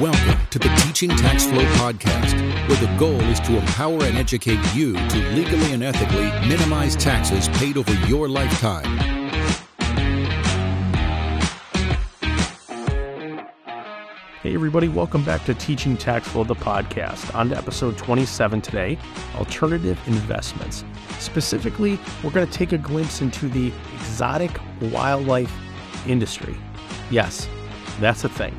Welcome to the Teaching Tax Flow podcast, where the goal is to empower and educate you to legally and ethically minimize taxes paid over your lifetime. Hey, everybody, welcome back to Teaching Tax Flow, the podcast. On to episode 27 today Alternative Investments. Specifically, we're going to take a glimpse into the exotic wildlife industry. Yes, that's a thing.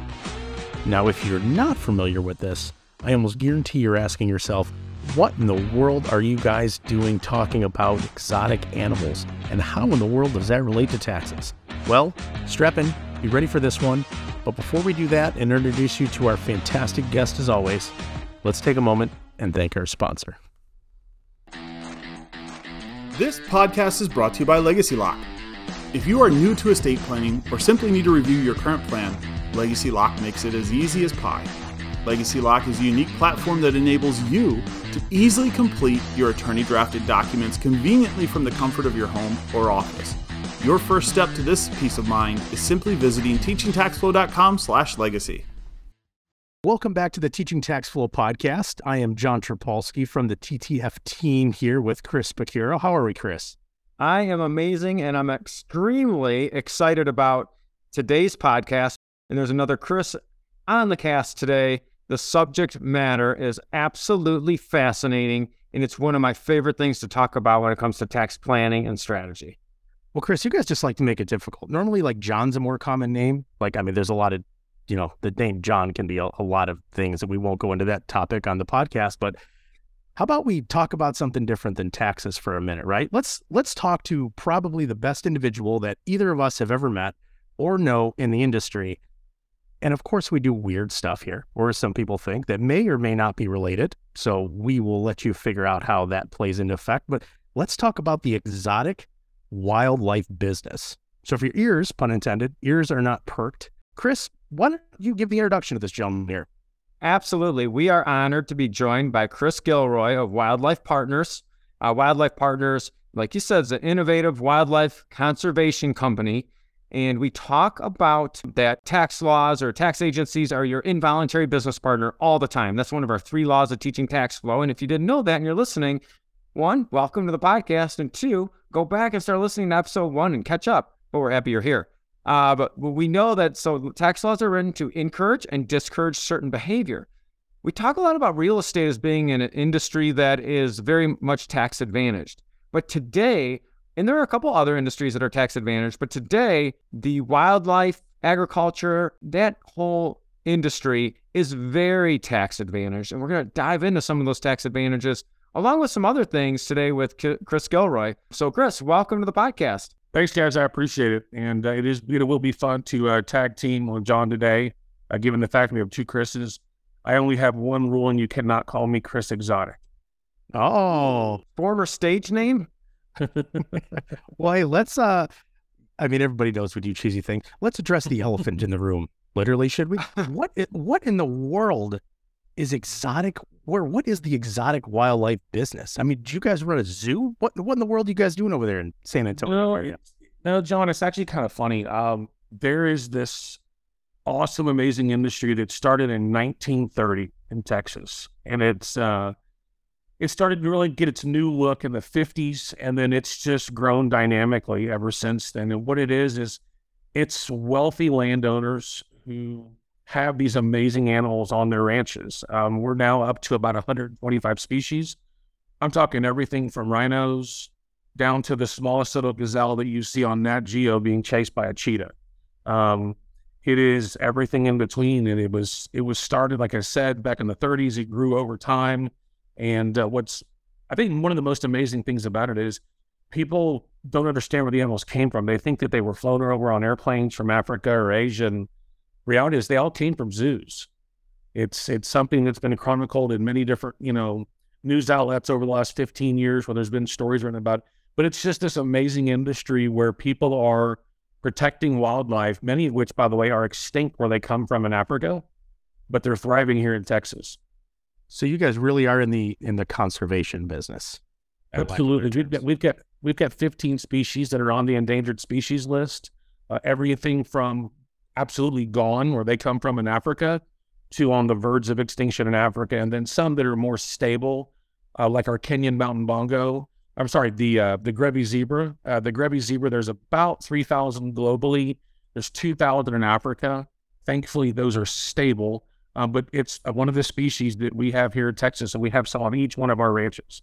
Now, if you're not familiar with this, I almost guarantee you're asking yourself, what in the world are you guys doing talking about exotic animals? And how in the world does that relate to taxes? Well, strap in, be ready for this one. But before we do that and introduce you to our fantastic guest as always, let's take a moment and thank our sponsor. This podcast is brought to you by Legacy Lock. If you are new to estate planning or simply need to review your current plan, Legacy Lock makes it as easy as pie. Legacy Lock is a unique platform that enables you to easily complete your attorney drafted documents conveniently from the comfort of your home or office. Your first step to this peace of mind is simply visiting teachingtaxflow.com/legacy. Welcome back to the Teaching Tax Flow podcast. I am John Trapolsky from the TTF team here with Chris Picciurro. How are we, Chris? I am amazing and I'm extremely excited about today's podcast. And there's another Chris on the cast today. The subject matter is absolutely fascinating, and it's one of my favorite things to talk about when it comes to tax planning and strategy. Well, Chris, you guys just like to make it difficult. Normally, like John's a more common name. Like, I mean, there's a lot of, you know, the name John can be a, a lot of things, and we won't go into that topic on the podcast. But how about we talk about something different than taxes for a minute, right? Let's let's talk to probably the best individual that either of us have ever met or know in the industry and of course, we do weird stuff here, or some people think that may or may not be related. So we will let you figure out how that plays into effect. But let's talk about the exotic wildlife business. So if your ears, pun intended, ears are not perked, Chris, why don't you give the introduction to this gentleman here? Absolutely. We are honored to be joined by Chris Gilroy of Wildlife Partners. Uh, Wildlife Partners, like you said, is an innovative wildlife conservation company and we talk about that tax laws or tax agencies are your involuntary business partner all the time. That's one of our three laws of teaching tax flow. And if you didn't know that and you're listening, one, welcome to the podcast. And two, go back and start listening to episode one and catch up. But we're happy you're here. Uh, but we know that so tax laws are written to encourage and discourage certain behavior. We talk a lot about real estate as being an industry that is very much tax advantaged. But today, and there are a couple other industries that are tax advantaged, but today, the wildlife, agriculture, that whole industry is very tax advantaged. And we're going to dive into some of those tax advantages along with some other things today with Chris Gilroy. So, Chris, welcome to the podcast. Thanks, guys. I appreciate it. And uh, it is it will be fun to uh, tag team with John today, uh, given the fact we have two Chris's. I only have one rule, and you cannot call me Chris Exotic. Oh, former stage name? well, hey, let's uh I mean everybody knows we do cheesy thing. Let's address the elephant in the room. Literally, should we? What what in the world is exotic where what is the exotic wildlife business? I mean, do you guys run a zoo? What what in the world are you guys doing over there in San Antonio? No, no John, it's actually kind of funny. Um, there is this awesome, amazing industry that started in 1930 in Texas, and it's uh, it started to really get its new look in the 50s and then it's just grown dynamically ever since then. And what it is is it's wealthy landowners who have these amazing animals on their ranches. Um, we're now up to about 125 species. I'm talking everything from rhinos down to the smallest little gazelle that you see on nat geo being chased by a cheetah. Um, it is everything in between and it was it was started like i said back in the 30s it grew over time and uh, what's, I think, one of the most amazing things about it is people don't understand where the animals came from. They think that they were flown over on airplanes from Africa or Asia. And reality is they all came from zoos. It's it's something that's been chronicled in many different, you know, news outlets over the last 15 years where there's been stories written about. It. But it's just this amazing industry where people are protecting wildlife, many of which, by the way, are extinct where they come from in Africa, but they're thriving here in Texas. So you guys really are in the in the conservation business. Absolutely, we've got we've got we've got 15 species that are on the endangered species list. Uh, everything from absolutely gone, where they come from in Africa, to on the verge of extinction in Africa, and then some that are more stable, uh, like our Kenyan mountain bongo. I'm sorry, the uh, the Grevy zebra. Uh, the Grevy zebra. There's about three thousand globally. There's two thousand in Africa. Thankfully, those are stable. Um, but it's uh, one of the species that we have here in Texas, and we have some on each one of our ranches.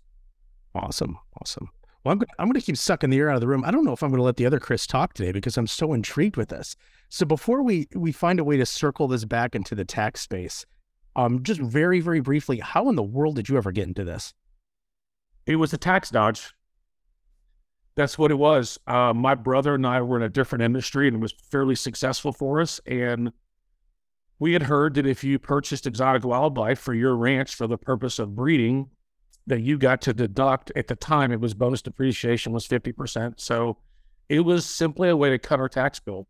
Awesome, awesome. Well, I'm, I'm going to keep sucking the air out of the room. I don't know if I'm going to let the other Chris talk today because I'm so intrigued with this. So before we we find a way to circle this back into the tax space, um, just very very briefly, how in the world did you ever get into this? It was a tax dodge. That's what it was. Uh, my brother and I were in a different industry, and it was fairly successful for us. And we had heard that if you purchased exotic wildlife for your ranch for the purpose of breeding, that you got to deduct at the time it was bonus depreciation was 50%. So it was simply a way to cut our tax bill.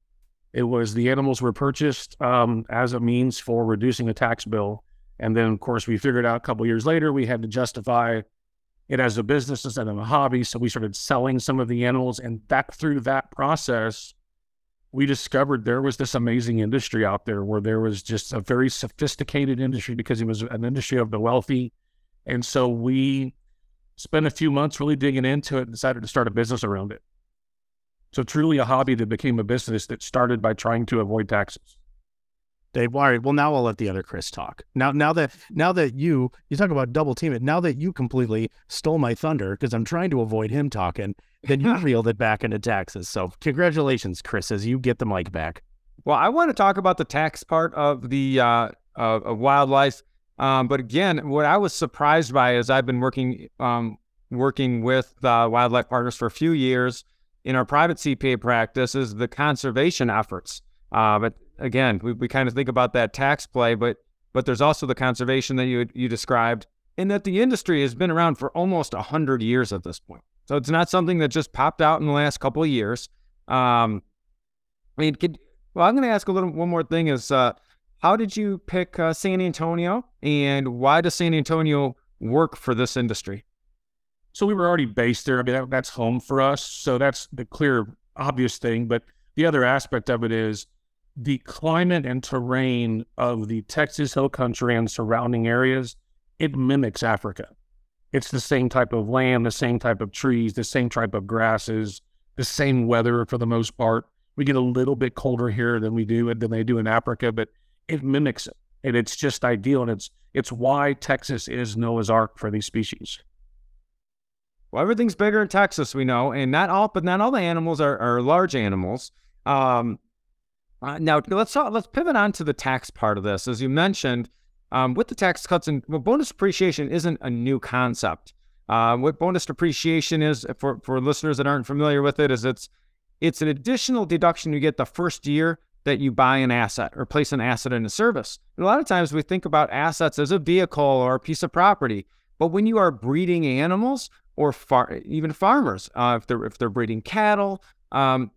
It was the animals were purchased um, as a means for reducing the tax bill. And then, of course, we figured out a couple years later we had to justify it as a business instead of a hobby. So we started selling some of the animals. And that through that process, we discovered there was this amazing industry out there where there was just a very sophisticated industry because it was an industry of the wealthy. And so we spent a few months really digging into it and decided to start a business around it. So truly a hobby that became a business that started by trying to avoid taxes. All right. Well, now I'll let the other Chris talk. Now, now that now that you you talk about double team it, now that you completely stole my thunder because I'm trying to avoid him talking, then you reeled it back into taxes. So congratulations, Chris, as you get the mic back. Well, I want to talk about the tax part of the uh, of wildlife. Um, but again, what I was surprised by is I've been working um, working with uh, wildlife partners for a few years in our private CPA practice is the conservation efforts. Uh, but again, we, we kind of think about that tax play, but but there's also the conservation that you you described, and that the industry has been around for almost hundred years at this point. So it's not something that just popped out in the last couple of years. Um, I mean, could, well, I'm going to ask a little one more thing: is uh, how did you pick uh, San Antonio, and why does San Antonio work for this industry? So we were already based there. I mean, that, that's home for us. So that's the clear, obvious thing. But the other aspect of it is the climate and terrain of the Texas Hill Country and surrounding areas, it mimics Africa. It's the same type of land, the same type of trees, the same type of grasses, the same weather for the most part. We get a little bit colder here than we do than they do in Africa, but it mimics it. And it's just ideal. And it's it's why Texas is Noah's Ark for these species. Well, everything's bigger in Texas, we know, and not all, but not all the animals are, are large animals. Um, uh, now let's talk, let's pivot on to the tax part of this. As you mentioned, um, with the tax cuts and well, bonus depreciation isn't a new concept. Uh, what bonus depreciation is for for listeners that aren't familiar with it is it's it's an additional deduction you get the first year that you buy an asset or place an asset in a service. And a lot of times we think about assets as a vehicle or a piece of property, but when you are breeding animals or far, even farmers, uh, if they're if they're breeding cattle, um,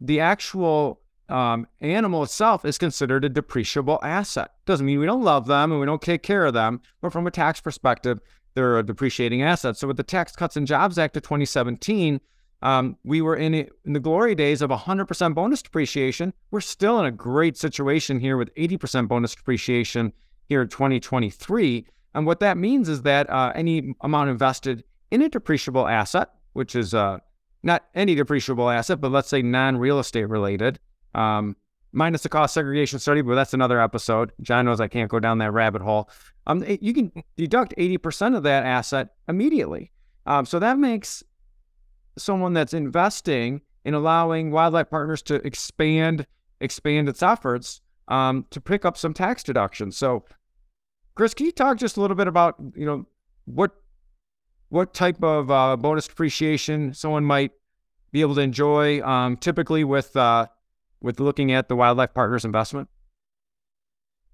the actual um, animal itself is considered a depreciable asset. Doesn't mean we don't love them and we don't take care of them, but from a tax perspective, they're a depreciating asset. So with the Tax Cuts and Jobs Act of 2017, um, we were in, in the glory days of 100% bonus depreciation. We're still in a great situation here with 80% bonus depreciation here in 2023. And what that means is that uh, any amount invested in a depreciable asset, which is uh, not any depreciable asset, but let's say non real estate related, um, minus the cost segregation study, but that's another episode. John knows I can't go down that rabbit hole. Um, you can deduct 80% of that asset immediately. Um, so that makes someone that's investing in allowing wildlife partners to expand expand its efforts um, to pick up some tax deductions. So, Chris, can you talk just a little bit about you know what what type of uh, bonus depreciation someone might be able to enjoy um, typically with uh, with looking at the Wildlife Partners investment?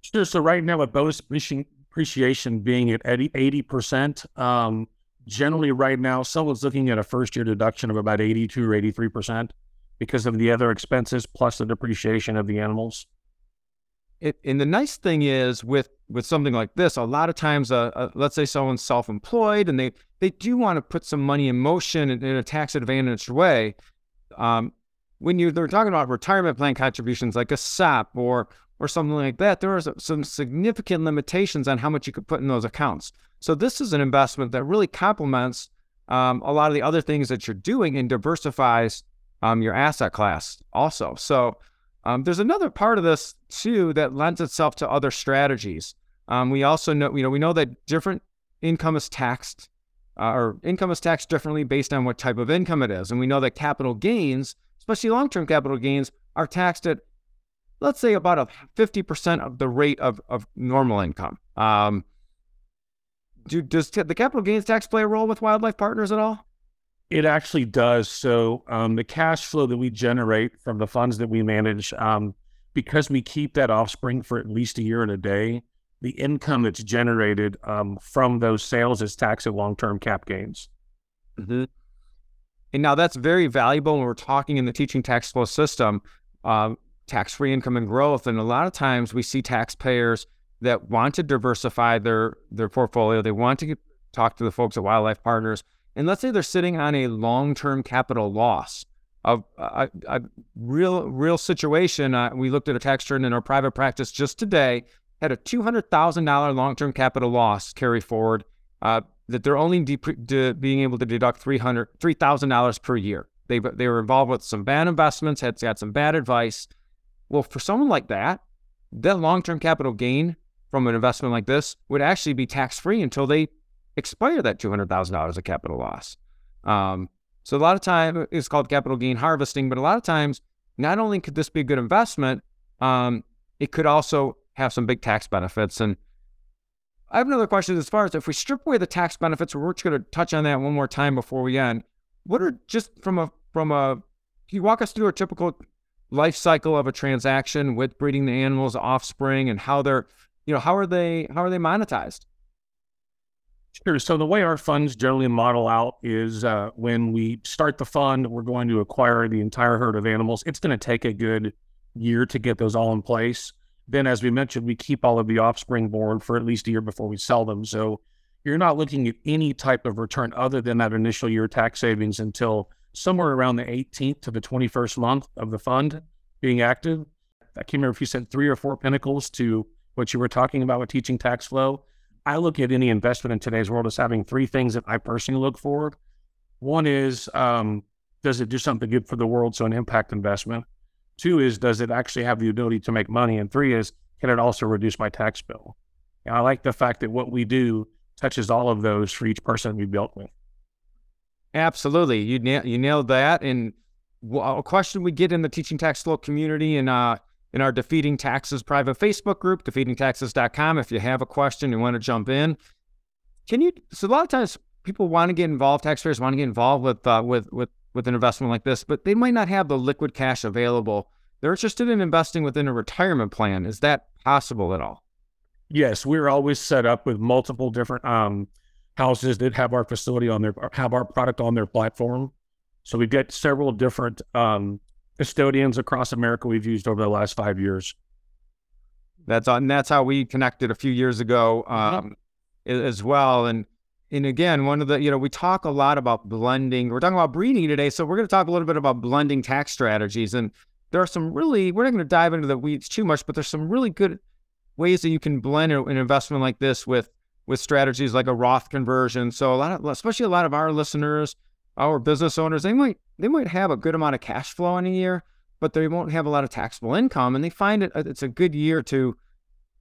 Sure. So right now, with bonus appreciation being at 80%, um, generally right now, someone's looking at a first year deduction of about 82 or 83% because of the other expenses plus the depreciation of the animals. It, and the nice thing is with with something like this, a lot of times, uh, uh, let's say someone's self-employed and they they do want to put some money in motion in, in a tax advantaged way. Um, when you they're talking about retirement plan contributions like a SEP or or something like that, there are some significant limitations on how much you could put in those accounts. So this is an investment that really complements um, a lot of the other things that you're doing and diversifies um, your asset class also. So um, there's another part of this too that lends itself to other strategies. Um, we also know, you know, we know that different income is taxed, uh, or income is taxed differently based on what type of income it is, and we know that capital gains, especially long-term capital gains, are taxed at, let's say, about a 50% of the rate of of normal income. Um, do, does t- the capital gains tax play a role with wildlife partners at all? It actually does. So um, the cash flow that we generate from the funds that we manage, um, because we keep that offspring for at least a year and a day, the income that's generated um, from those sales is taxed at long-term cap gains. Mm-hmm. And now that's very valuable when we're talking in the teaching tax flow system, uh, tax-free income and growth. And a lot of times we see taxpayers that want to diversify their their portfolio. They want to get, talk to the folks at Wildlife Partners, and let's say they're sitting on a long-term capital loss of a, a real real situation. Uh, we looked at a tax return in our private practice just today had a two hundred thousand dollar long-term capital loss carry forward. Uh, that they're only de- being able to deduct three hundred three thousand dollars per year. They they were involved with some bad investments, had had some bad advice. Well, for someone like that, that long-term capital gain from an investment like this would actually be tax free until they expire that $200,000 of capital loss. Um, so a lot of time it's called capital gain harvesting, but a lot of times, not only could this be a good investment, um, it could also have some big tax benefits. And I have another question as far as if we strip away the tax benefits, we're just going to touch on that one more time before we end. What are just from a from a can you walk us through a typical life cycle of a transaction with breeding the animals, offspring, and how they're you know, how are they how are they monetized? Sure. So the way our funds generally model out is uh, when we start the fund, we're going to acquire the entire herd of animals. It's going to take a good year to get those all in place. Then, as we mentioned, we keep all of the offspring born for at least a year before we sell them. So you're not looking at any type of return other than that initial year tax savings until somewhere around the 18th to the 21st month of the fund being active. I can't remember if you said three or four pinnacles to what you were talking about with teaching tax flow, I look at any investment in today's world as having three things that I personally look for. One is, um, does it do something good for the world? So an impact investment. Two is, does it actually have the ability to make money? And three is, can it also reduce my tax bill? And I like the fact that what we do touches all of those for each person we built with. Absolutely, you na- you nailed that. And a question we get in the teaching tax flow community, and uh, in our Defeating Taxes private Facebook group, defeatingtaxes.com. If you have a question, you want to jump in. Can you? So a lot of times people want to get involved, taxpayers want to get involved with uh, with with with an investment like this, but they might not have the liquid cash available. They're interested in investing within a retirement plan. Is that possible at all? Yes, we're always set up with multiple different um, houses that have our facility on their have our product on their platform. So we've got several different um, custodians across America we've used over the last five years. That's and that's how we connected a few years ago mm-hmm. um, as well. And and again, one of the you know we talk a lot about blending. We're talking about breeding today, so we're going to talk a little bit about blending tax strategies. And there are some really we're not going to dive into the weeds too much, but there's some really good ways that you can blend an investment like this with with strategies like a Roth conversion. So a lot of especially a lot of our listeners our business owners, they might they might have a good amount of cash flow in a year, but they won't have a lot of taxable income, and they find it it's a good year to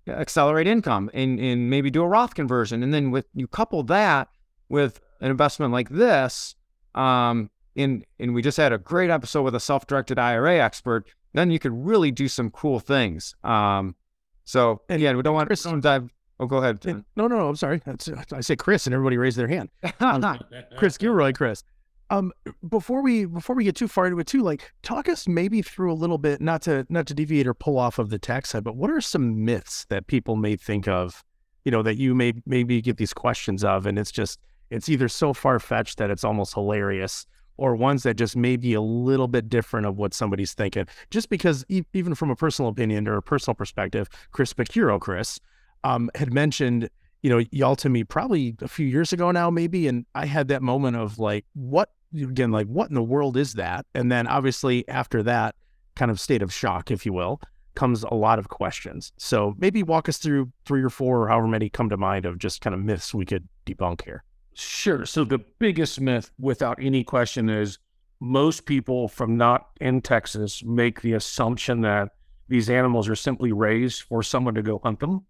accelerate income and and maybe do a Roth conversion, and then with you couple that with an investment like this, um, in and we just had a great episode with a self-directed IRA expert, then you could really do some cool things. Um, so and again, we don't want to don't dive. Oh, go ahead. No, no, no. I'm sorry. That's, I say Chris, and everybody raised their hand. Um, Chris Gilroy, Chris. Um, before we before we get too far into it, too, like talk us maybe through a little bit, not to not to deviate or pull off of the tax side, but what are some myths that people may think of, you know, that you may maybe get these questions of, and it's just it's either so far fetched that it's almost hilarious, or ones that just may be a little bit different of what somebody's thinking. Just because e- even from a personal opinion or a personal perspective, Chris Picciurro, Chris, um, had mentioned you know, y'all to me probably a few years ago now, maybe. And I had that moment of like, what again, like what in the world is that? And then obviously after that kind of state of shock, if you will, comes a lot of questions. So maybe walk us through three or four or however many come to mind of just kind of myths we could debunk here. Sure. So the biggest myth, without any question, is most people from not in Texas make the assumption that these animals are simply raised for someone to go hunt them.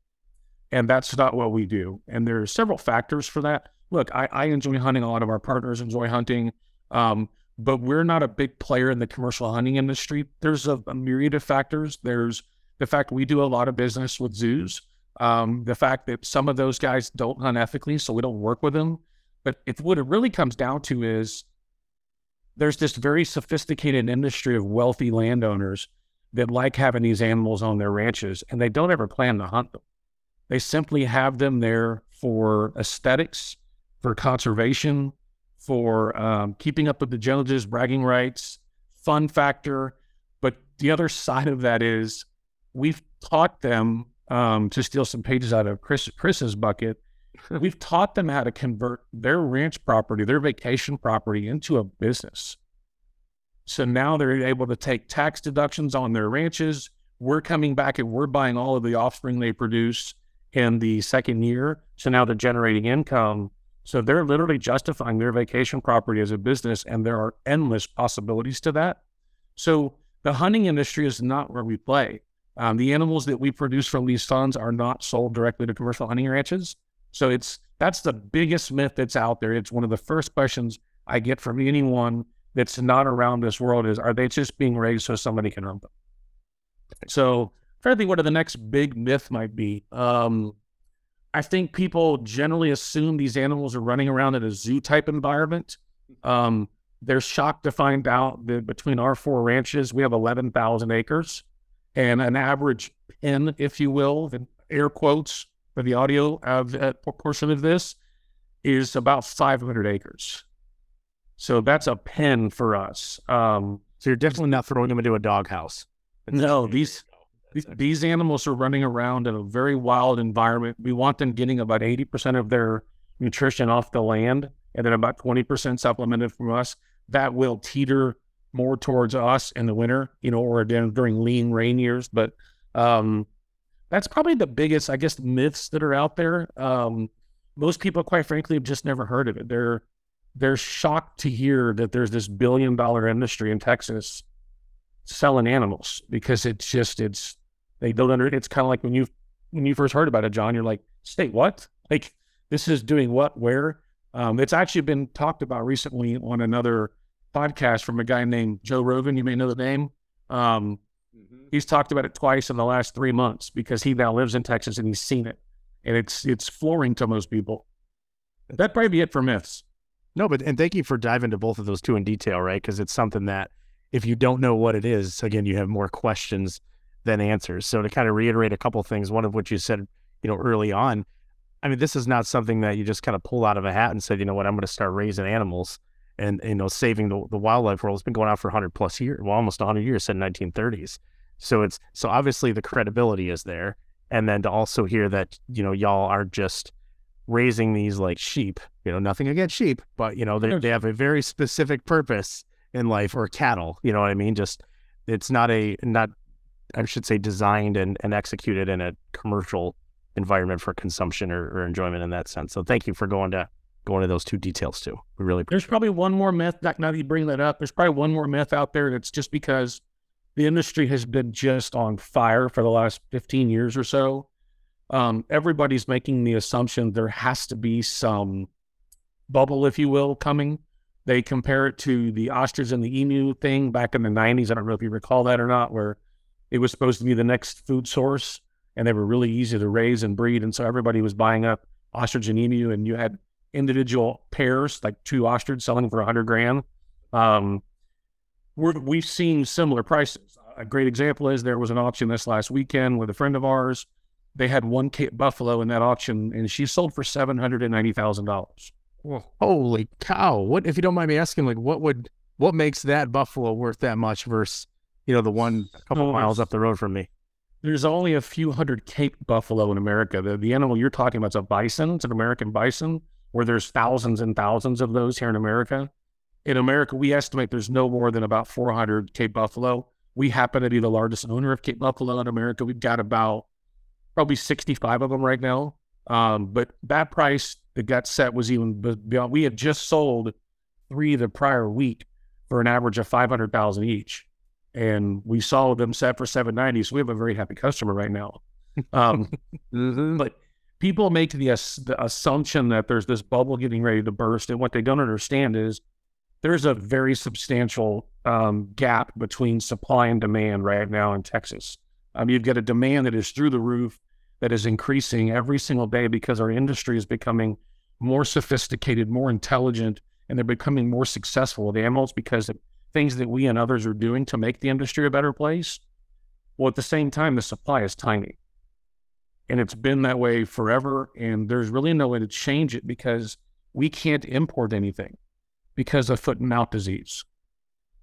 And that's not what we do. And there are several factors for that. Look, I, I enjoy hunting. A lot of our partners enjoy hunting. Um, but we're not a big player in the commercial hunting industry. There's a, a myriad of factors. There's the fact we do a lot of business with zoos, um, the fact that some of those guys don't hunt ethically, so we don't work with them. But if what it really comes down to is there's this very sophisticated industry of wealthy landowners that like having these animals on their ranches, and they don't ever plan to hunt them. They simply have them there for aesthetics, for conservation, for um, keeping up with the Joneses, bragging rights, fun factor. But the other side of that is we've taught them um, to steal some pages out of Chris, Chris's bucket. we've taught them how to convert their ranch property, their vacation property into a business. So now they're able to take tax deductions on their ranches. We're coming back and we're buying all of the offspring they produce in the second year. So now they're generating income so they're literally justifying their vacation property as a business, and there are endless possibilities to that. So the hunting industry is not where we play. Um, the animals that we produce from these funds are not sold directly to commercial hunting ranches. So it's that's the biggest myth that's out there. It's one of the first questions I get from anyone that's not around this world is are they just being raised so somebody can hunt them? So frankly, what are the next big myth might be. Um, I think people generally assume these animals are running around in a zoo type environment. Um, they're shocked to find out that between our four ranches, we have 11,000 acres and an average pen, if you will, air quotes for the audio of portion of this, is about 500 acres. So that's a pen for us. Um, so you're definitely not throwing them into a doghouse. No, these these animals are running around in a very wild environment. We want them getting about 80% of their nutrition off the land and then about 20% supplemented from us. That will teeter more towards us in the winter, you know, or during lean rain years. But um, that's probably the biggest, I guess, myths that are out there. Um, most people, quite frankly, have just never heard of it. They're they're shocked to hear that there's this billion dollar industry in Texas selling animals because it's just it's they don't under it it's kind of like when you when you first heard about it, John, you're like, say what? Like this is doing what, where? Um, it's actually been talked about recently on another podcast from a guy named Joe Rogan. You may know the name. Um, mm-hmm. He's talked about it twice in the last three months because he now lives in Texas and he's seen it, and it's it's flooring to most people. That'd probably be it for myths. No, but and thank you for diving into both of those two in detail, right? Because it's something that if you don't know what it is, again, you have more questions than answers. So to kind of reiterate a couple things, one of which you said, you know, early on, I mean, this is not something that you just kind of pull out of a hat and said, you know what, I'm going to start raising animals and, you know, saving the, the wildlife world. It's been going on for 100 plus years, well, almost 100 years, since 1930s. So it's, so obviously the credibility is there. And then to also hear that, you know, y'all are just raising these like sheep, you know, nothing against sheep, but, you know, they, they have a very specific purpose in life or cattle, you know what I mean? Just, it's not a, not I should say, designed and, and executed in a commercial environment for consumption or, or enjoyment in that sense. So thank you for going to going to those two details too. We really there's probably one more myth. Now that you bring that up, there's probably one more myth out there that's just because the industry has been just on fire for the last 15 years or so. Um, everybody's making the assumption there has to be some bubble, if you will, coming. They compare it to the ostrich and the emu thing back in the 90s. I don't know if you recall that or not, where it was supposed to be the next food source, and they were really easy to raise and breed. And so everybody was buying up ostrich and emu, and you had individual pairs, like two ostrich selling for 100 grand. Um, we have seen similar prices. A great example is there was an auction this last weekend with a friend of ours. They had one Cape buffalo in that auction, and she sold for seven hundred and ninety thousand dollars. Holy cow! What if you don't mind me asking? Like, what would what makes that buffalo worth that much versus you know, the one a couple oh, miles up the road from me. There's only a few hundred Cape buffalo in America. The, the animal you're talking about is a bison. It's an American bison, where there's thousands and thousands of those here in America. In America, we estimate there's no more than about 400 Cape buffalo. We happen to be the largest owner of Cape Buffalo in America. We've got about probably 65 of them right now. Um, but that price that got set was even beyond. We had just sold three the prior week for an average of 500,000 each. And we saw them set for 790. So we have a very happy customer right now. Um, mm-hmm. But people make the, the assumption that there's this bubble getting ready to burst. And what they don't understand is there's a very substantial um, gap between supply and demand right now in Texas. Um, you've got a demand that is through the roof, that is increasing every single day because our industry is becoming more sophisticated, more intelligent, and they're becoming more successful with animals because of things that we and others are doing to make the industry a better place. Well, at the same time, the supply is tiny. And it's been that way forever. And there's really no way to change it because we can't import anything because of foot and mouth disease.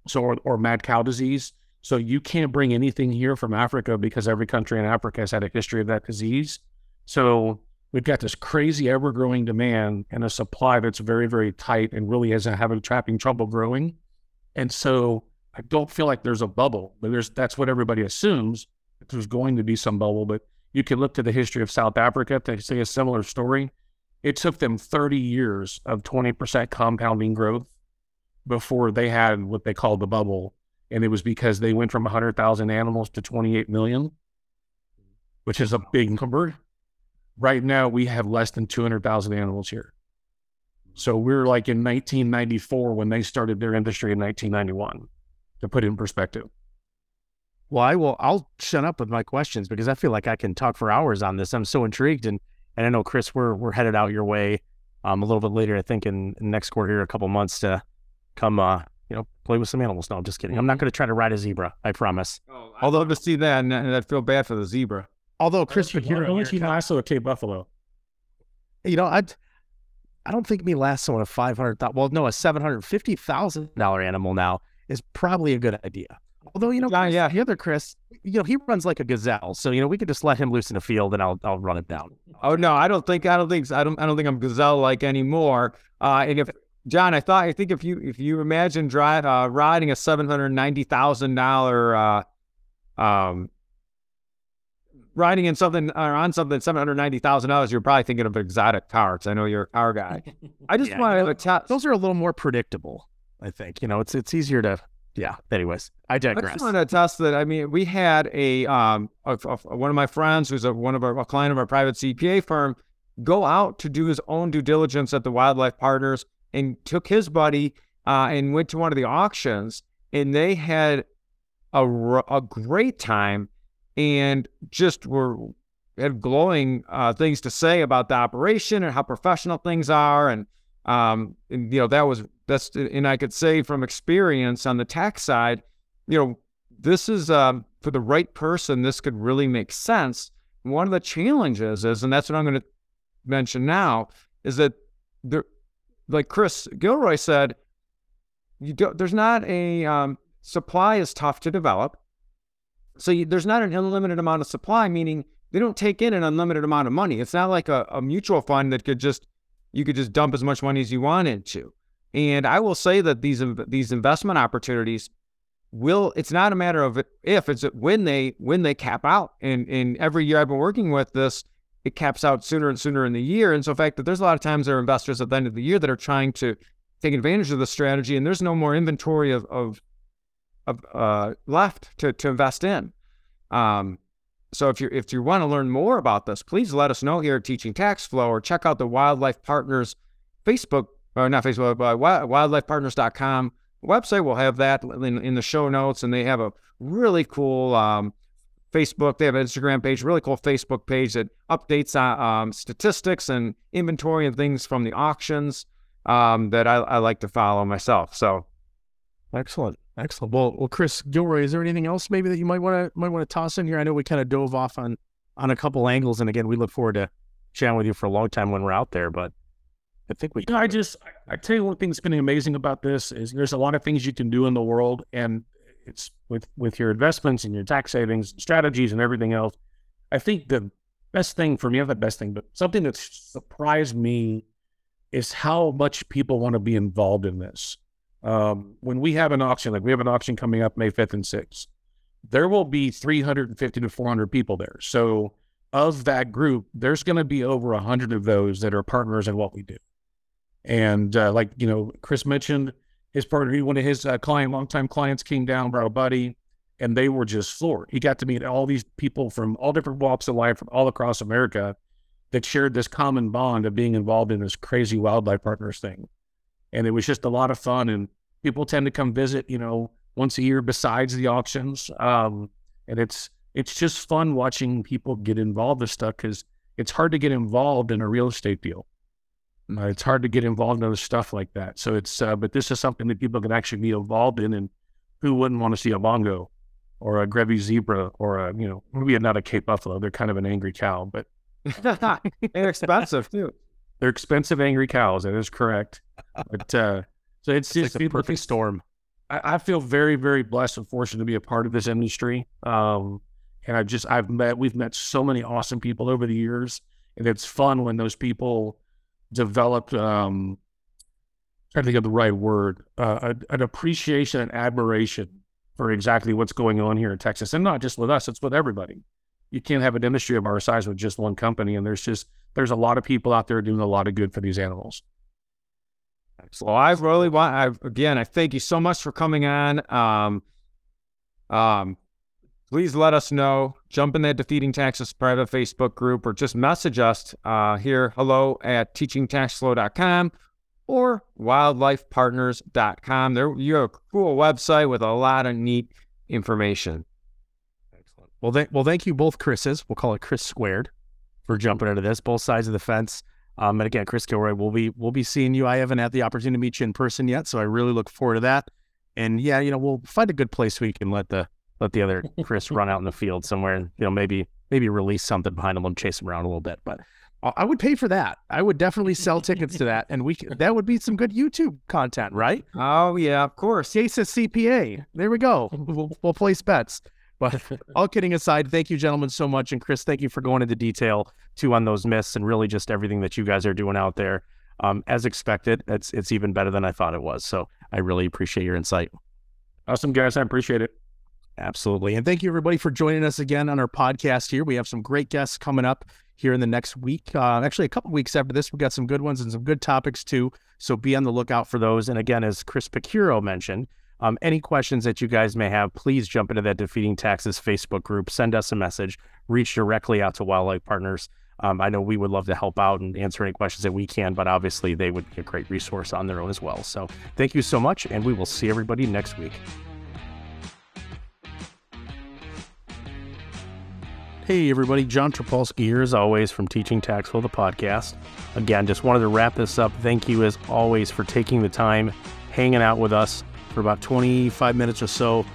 So, or, or mad cow disease. So you can't bring anything here from Africa because every country in Africa has had a history of that disease. So we've got this crazy ever growing demand and a supply that's very, very tight and really isn't having trapping trouble growing. And so I don't feel like there's a bubble, but there's that's what everybody assumes that there's going to be some bubble. But you can look to the history of South Africa to see a similar story. It took them 30 years of 20% compounding growth before they had what they called the bubble. And it was because they went from 100,000 animals to 28 million, which is a big number. Right now, we have less than 200,000 animals here. So we're like in 1994 when they started their industry in 1991, to put it in perspective. Well, I will. I'll shut up with my questions because I feel like I can talk for hours on this. I'm so intrigued, and and I know Chris, we're we're headed out your way um, a little bit later. I think in, in next quarter here, a couple months to come, uh, you know, play with some animals. No, I'm just kidding. I'm not going to try to ride a zebra. I promise. Oh, I Although to see that, and I feel bad for the zebra. Although Chris would hear, only see lasso a Cape Buffalo. You know, I I don't think me last on a five hundred thousand. Well, no, a seven hundred fifty thousand dollar animal now is probably a good idea. Although you know, yeah, yeah, the other Chris, you know, he runs like a gazelle, so you know we could just let him loose in the field, and I'll I'll run it down. Oh no, I don't think I don't think I don't I don't think I'm gazelle like anymore. Uh, and if John, I thought I think if you if you imagine drive uh, riding a seven hundred ninety thousand uh, um riding in something or on something seven hundred ninety thousand dollars, you're probably thinking of exotic cars. I know you're a car guy. I just yeah, want to you those are a little more predictable. I think you know it's it's easier to yeah. Anyways, I digress. I just want to attest that. I mean, we had a um a, a, one of my friends who's a one of our a client of our private CPA firm go out to do his own due diligence at the Wildlife Partners and took his buddy uh, and went to one of the auctions and they had a a great time and just were had glowing uh, things to say about the operation and how professional things are and um and you know that was that's and I could say from experience on the tax side, you know, this is um, for the right person. This could really make sense. One of the challenges is, and that's what I'm going to mention now, is that there, like Chris Gilroy said, you don't, there's not a um, supply is tough to develop. So you, there's not an unlimited amount of supply, meaning they don't take in an unlimited amount of money. It's not like a, a mutual fund that could just you could just dump as much money as you wanted to. And I will say that these these investment opportunities will it's not a matter of if it's when they when they cap out and and every year I've been working with this it caps out sooner and sooner in the year and so in fact that there's a lot of times there are investors at the end of the year that are trying to take advantage of the strategy and there's no more inventory of of, of uh, left to to invest in um, so if you if you want to learn more about this please let us know here at teaching tax flow or check out the wildlife partners facebook or not Facebook, but wildlifepartners.com website We'll have that in, in the show notes. And they have a really cool um, Facebook, they have an Instagram page, really cool Facebook page that updates uh, um, statistics and inventory and things from the auctions um, that I, I, like to follow myself. So excellent. Excellent. Well, well, Chris Gilroy, is there anything else maybe that you might want to might want to toss in here? I know we kind of dove off on on a couple angles, and again, we look forward to chatting with you for a long time when we're out there. But I think we. I just I, tell you one thing that's been amazing about this is there's a lot of things you can do in the world, and it's with with your investments and your tax savings strategies and everything else. I think the best thing for me, not the best thing, but something that surprised me is how much people want to be involved in this. Um, when we have an auction, like we have an auction coming up May 5th and 6th, there will be 350 to 400 people there. So of that group, there's going to be over 100 of those that are partners in what we do. And uh, like, you know, Chris mentioned his partner, one of his uh, client, longtime clients came down, brought a buddy, and they were just floored. He got to meet all these people from all different walks of life from all across America that shared this common bond of being involved in this crazy wildlife partners thing. And it was just a lot of fun. And people tend to come visit, you know, once a year besides the auctions. Um, and it's it's just fun watching people get involved with stuff because it's hard to get involved in a real estate deal. Uh, it's hard to get involved in other stuff like that. So it's uh, but this is something that people can actually be involved in, and who wouldn't want to see a bongo or a Grevy zebra or a you know maybe not a Cape Buffalo. They're kind of an angry cow, but they're expensive too. They're expensive angry cows. That is correct. But uh, so it's, it's just like the perfect storm. I, I, feel very very blessed and fortunate to be a part of this industry. Um, and I've just I've met we've met so many awesome people over the years, and it's fun when those people develop. um trying to think of the right word uh, an appreciation and admiration for exactly what's going on here in Texas and not just with us it's with everybody you can't have an industry of our size with just one company and there's just there's a lot of people out there doing a lot of good for these animals well I really want I again I thank you so much for coming on um um please let us know. Jump in that Defeating Taxes private Facebook group or just message us uh, here, hello at teachingtaxflow.com or wildlifepartners.com. There, you have a cool website with a lot of neat information. Excellent. Well, th- well, thank you both, Chris's. We'll call it Chris squared for jumping into this, both sides of the fence. Um, and again, Chris Gilroy, we'll be we'll be seeing you. I haven't had the opportunity to meet you in person yet, so I really look forward to that. And yeah, you know, we'll find a good place we can let the let the other Chris run out in the field somewhere and you know maybe maybe release something behind him and chase him around a little bit. But I would pay for that. I would definitely sell tickets to that, and we that would be some good YouTube content, right? Oh yeah, of course. Case of CPA. There we go. We'll, we'll place bets. But all kidding aside, thank you, gentlemen, so much, and Chris, thank you for going into detail on those myths and really just everything that you guys are doing out there. Um, as expected, it's it's even better than I thought it was. So I really appreciate your insight. Awesome, guys. I appreciate it. Absolutely. And thank you, everybody, for joining us again on our podcast here. We have some great guests coming up here in the next week. Uh, actually, a couple weeks after this, we've got some good ones and some good topics too. So be on the lookout for those. And again, as Chris Picciurro mentioned, um, any questions that you guys may have, please jump into that Defeating Taxes Facebook group, send us a message, reach directly out to Wildlife Partners. Um, I know we would love to help out and answer any questions that we can, but obviously they would be a great resource on their own as well. So thank you so much, and we will see everybody next week. Hey, everybody, John Trapolsky here, as always, from Teaching Tax Flow, the podcast. Again, just wanted to wrap this up. Thank you, as always, for taking the time, hanging out with us for about 25 minutes or so.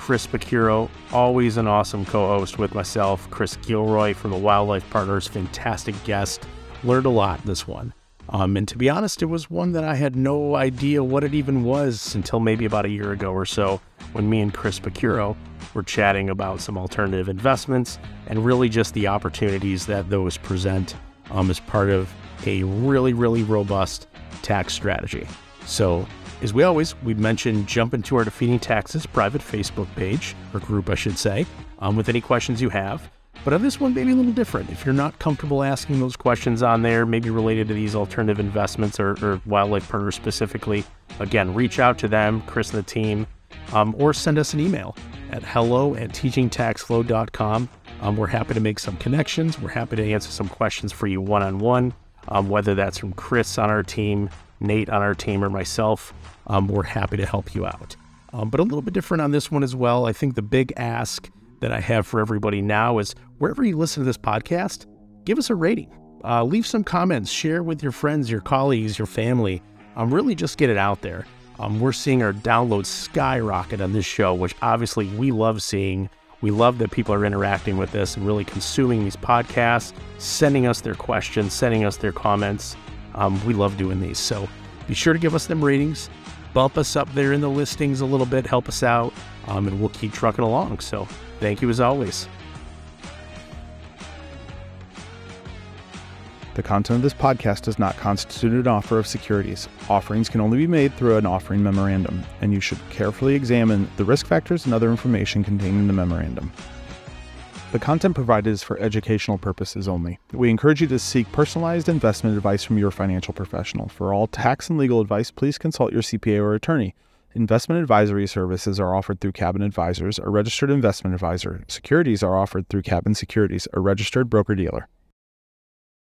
Chris Picciurro, always an awesome co host with myself, Chris Gilroy from the Wildlife Partners, fantastic guest. Learned a lot this one. Um, and to be honest, it was one that I had no idea what it even was until maybe about a year ago or so when me and Chris Picciurro were chatting about some alternative investments and really just the opportunities that those present um, as part of a really, really robust tax strategy. So, as we always, we mentioned jump into our Defeating Taxes private Facebook page, or group, I should say, um, with any questions you have. But on this one, maybe a little different. If you're not comfortable asking those questions on there, maybe related to these alternative investments or, or wildlife partners specifically, again, reach out to them, Chris and the team, um, or send us an email at hello at teachingtaxflow.com. Um, we're happy to make some connections. We're happy to answer some questions for you one on one, whether that's from Chris on our team, Nate on our team, or myself. Um, we're happy to help you out. Um, but a little bit different on this one as well. I think the big ask that I have for everybody now is wherever you listen to this podcast, give us a rating. Uh, leave some comments, share with your friends, your colleagues, your family. Um, really just get it out there. Um, we're seeing our downloads skyrocket on this show, which obviously we love seeing. We love that people are interacting with this and really consuming these podcasts, sending us their questions, sending us their comments. Um, we love doing these. So be sure to give us them ratings, bump us up there in the listings a little bit, help us out, um, and we'll keep trucking along. So thank you as always. The content of this podcast does not constitute an offer of securities. Offerings can only be made through an offering memorandum, and you should carefully examine the risk factors and other information contained in the memorandum. The content provided is for educational purposes only. We encourage you to seek personalized investment advice from your financial professional. For all tax and legal advice, please consult your CPA or attorney. Investment advisory services are offered through Cabin Advisors, a registered investment advisor. Securities are offered through Cabin Securities, a registered broker dealer.